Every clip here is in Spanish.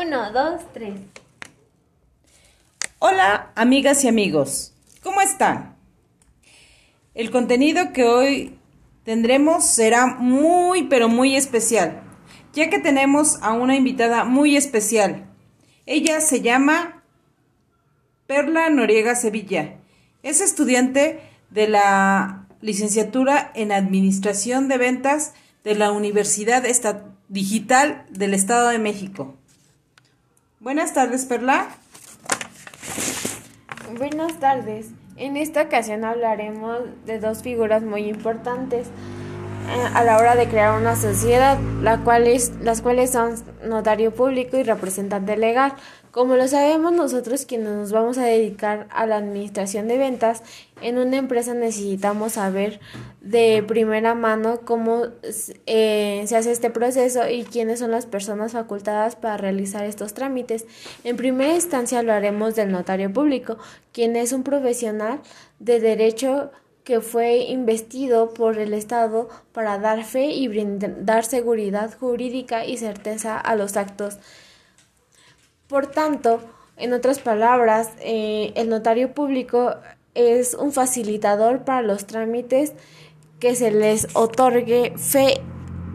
Uno, dos, tres. Hola, amigas y amigos. ¿Cómo están? El contenido que hoy tendremos será muy, pero muy especial, ya que tenemos a una invitada muy especial. Ella se llama Perla Noriega Sevilla. Es estudiante de la licenciatura en Administración de Ventas de la Universidad Digital del Estado de México. Buenas tardes, Perla. Buenas tardes. En esta ocasión hablaremos de dos figuras muy importantes eh, a la hora de crear una sociedad, las cuales son notario público y representante legal. Como lo sabemos nosotros quienes nos vamos a dedicar a la administración de ventas, en una empresa necesitamos saber de primera mano cómo eh, se hace este proceso y quiénes son las personas facultadas para realizar estos trámites. En primera instancia hablaremos del notario público, quien es un profesional de derecho que fue investido por el Estado para dar fe y brindar seguridad jurídica y certeza a los actos. Por tanto, en otras palabras, eh, el notario público es un facilitador para los trámites que se les otorgue fe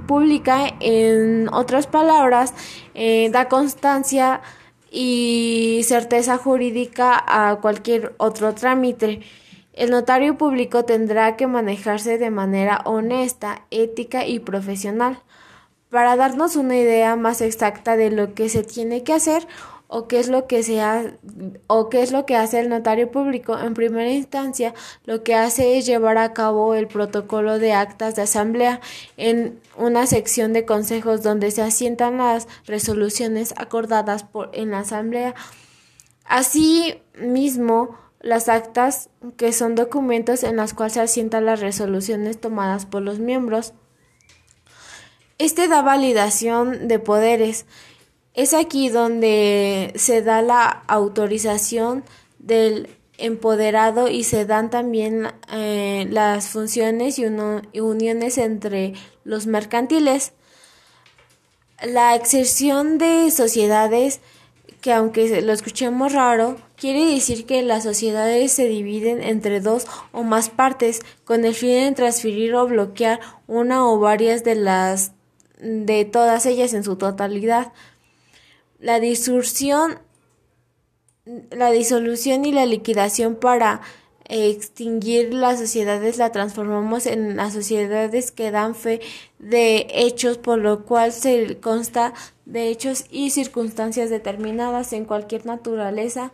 pública, en otras palabras, eh, da constancia y certeza jurídica a cualquier otro trámite. El notario público tendrá que manejarse de manera honesta, ética y profesional para darnos una idea más exacta de lo que se tiene que hacer o qué es lo que se o qué es lo que hace el notario público. En primera instancia, lo que hace es llevar a cabo el protocolo de actas de asamblea en una sección de consejos donde se asientan las resoluciones acordadas por en la asamblea. Asimismo, las actas, que son documentos en los cuales se asientan las resoluciones tomadas por los miembros. Este da validación de poderes. Es aquí donde se da la autorización del empoderado y se dan también eh, las funciones y uniones entre los mercantiles. La exerción de sociedades que aunque lo escuchemos raro, quiere decir que las sociedades se dividen entre dos o más partes con el fin de transferir o bloquear una o varias de las de todas ellas en su totalidad. La disolución la disolución y la liquidación para extinguir las sociedades la transformamos en las sociedades que dan fe de hechos por lo cual se consta de hechos y circunstancias determinadas en cualquier naturaleza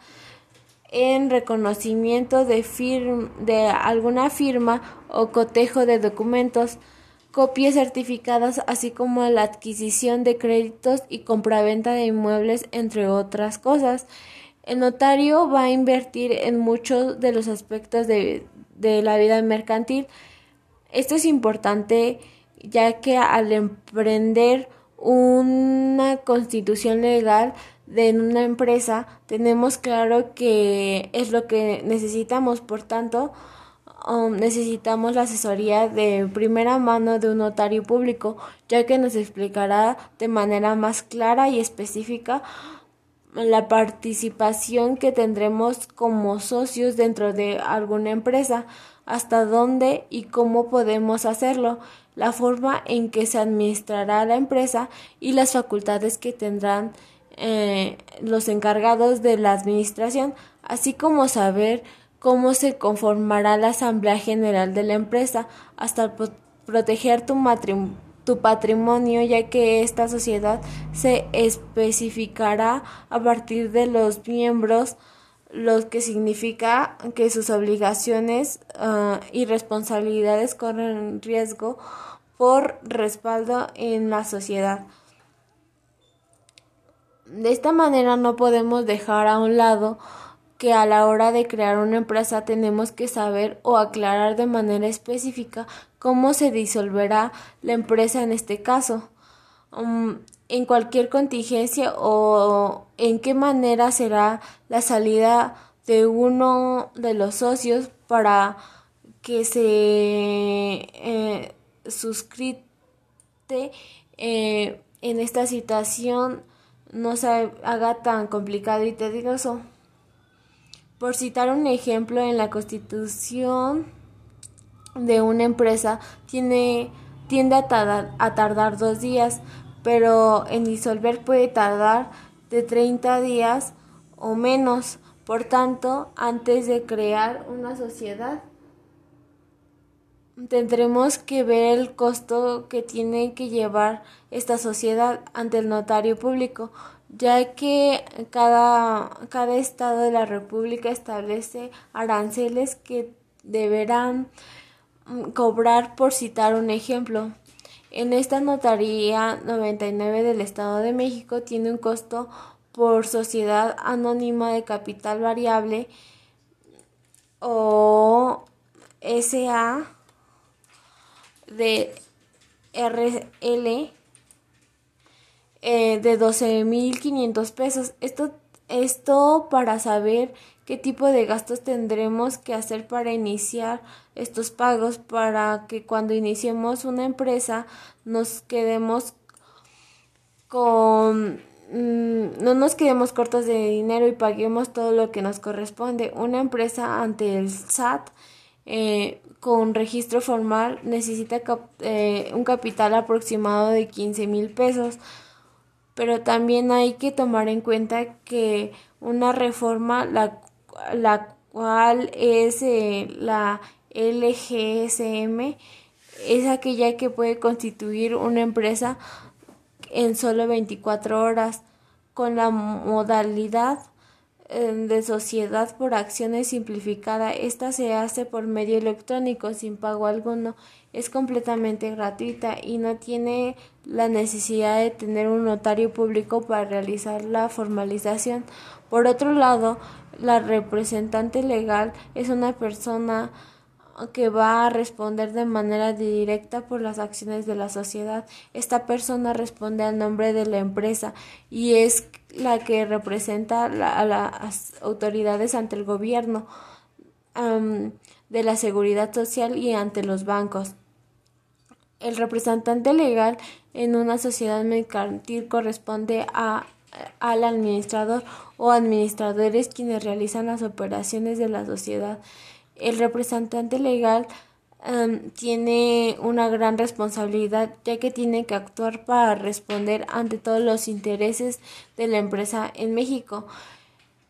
en reconocimiento de, de alguna firma o cotejo de documentos, copias certificadas, así como la adquisición de créditos y compraventa de inmuebles, entre otras cosas. El notario va a invertir en muchos de los aspectos de, la vida mercantil. Esto es importante ya que al emprender una constitución legal de una empresa tenemos claro que es lo que necesitamos por tanto um, necesitamos la asesoría de primera mano de un notario público ya que nos explicará de manera más clara y específica la participación que tendremos como socios dentro de alguna empresa, hasta dónde y cómo podemos hacerlo, la forma en que se administrará la empresa y las facultades que tendrán eh, los encargados de la administración, así como saber cómo se conformará la Asamblea General de la empresa hasta proteger tu patrimonio, ya que esta sociedad se especificará a partir de los miembros, lo que significa que sus obligaciones ah, y responsabilidades corren riesgo por respaldo en la sociedad. De esta manera no podemos dejar a un lado que a la hora de crear una empresa tenemos que saber o aclarar de manera específica cómo se disolverá la empresa en este caso, um, en cualquier contingencia o en qué manera será la salida de uno de los socios para que se eh, suscrite eh, en esta situación no se haga tan complicado y tedioso. Por citar un ejemplo, en la constitución de una empresa tiene, tiende a tardar, a tardar dos días, pero en disolver puede tardar de 30 días o menos. Por tanto, antes de crear una sociedad, tendremos que ver el costo que tiene que llevar esta sociedad ante el notario público, ya que cada, cada estado de la República establece aranceles que deberán mm, cobrar por citar un ejemplo. En esta notaría 99 del Estado de México tiene un costo por sociedad anónima de capital variable o SA de RL eh, de 12.500 pesos. Esto, esto para saber qué tipo de gastos tendremos que hacer para iniciar estos pagos para que cuando iniciemos una empresa nos quedemos con mm, no nos quedemos cortos de dinero y paguemos todo lo que nos corresponde. Una empresa ante el SAT eh, con registro formal necesita eh, un capital aproximado de 15 mil pesos, pero también hay que tomar en cuenta que una reforma, la, la cual es eh, la LGSM, es aquella que puede constituir una empresa en solo 24 horas con la modalidad de sociedad por acciones simplificada. Esta se hace por medio electrónico sin pago alguno. Es completamente gratuita y no tiene la necesidad de tener un notario público para realizar la formalización. Por otro lado, la representante legal es una persona que va a responder de manera directa por las acciones de la sociedad. Esta persona responde al nombre de la empresa y es la que representa a las autoridades ante el gobierno de la seguridad social y ante los bancos. El representante legal en una sociedad mercantil corresponde a, al administrador o administradores quienes realizan las operaciones de la sociedad el representante legal em, tiene una gran responsabilidad ya que tiene que actuar para responder ante todos los intereses de la empresa en México.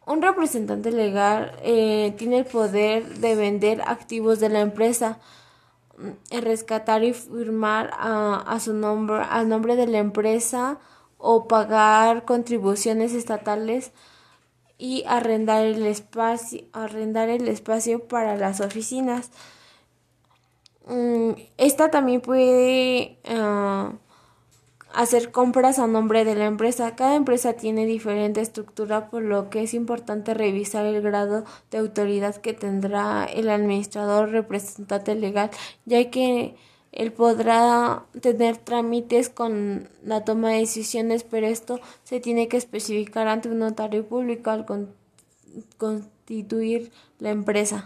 Un representante legal eh, tiene el poder de vender activos de la empresa, mm, rescatar y firmar a, a su nombre, al nombre de la empresa o pagar contribuciones estatales y arrendar el espacio, arrendar el espacio para las oficinas. Mm, esta también puede ah, hacer compras a nombre de la empresa. Cada empresa tiene diferente estructura, por lo que es importante revisar el grado de autoridad que tendrá el administrador representante legal, ya que él podrá tener trámites con la toma de decisiones, pero esto se tiene que especificar ante un notario público al constituir la empresa.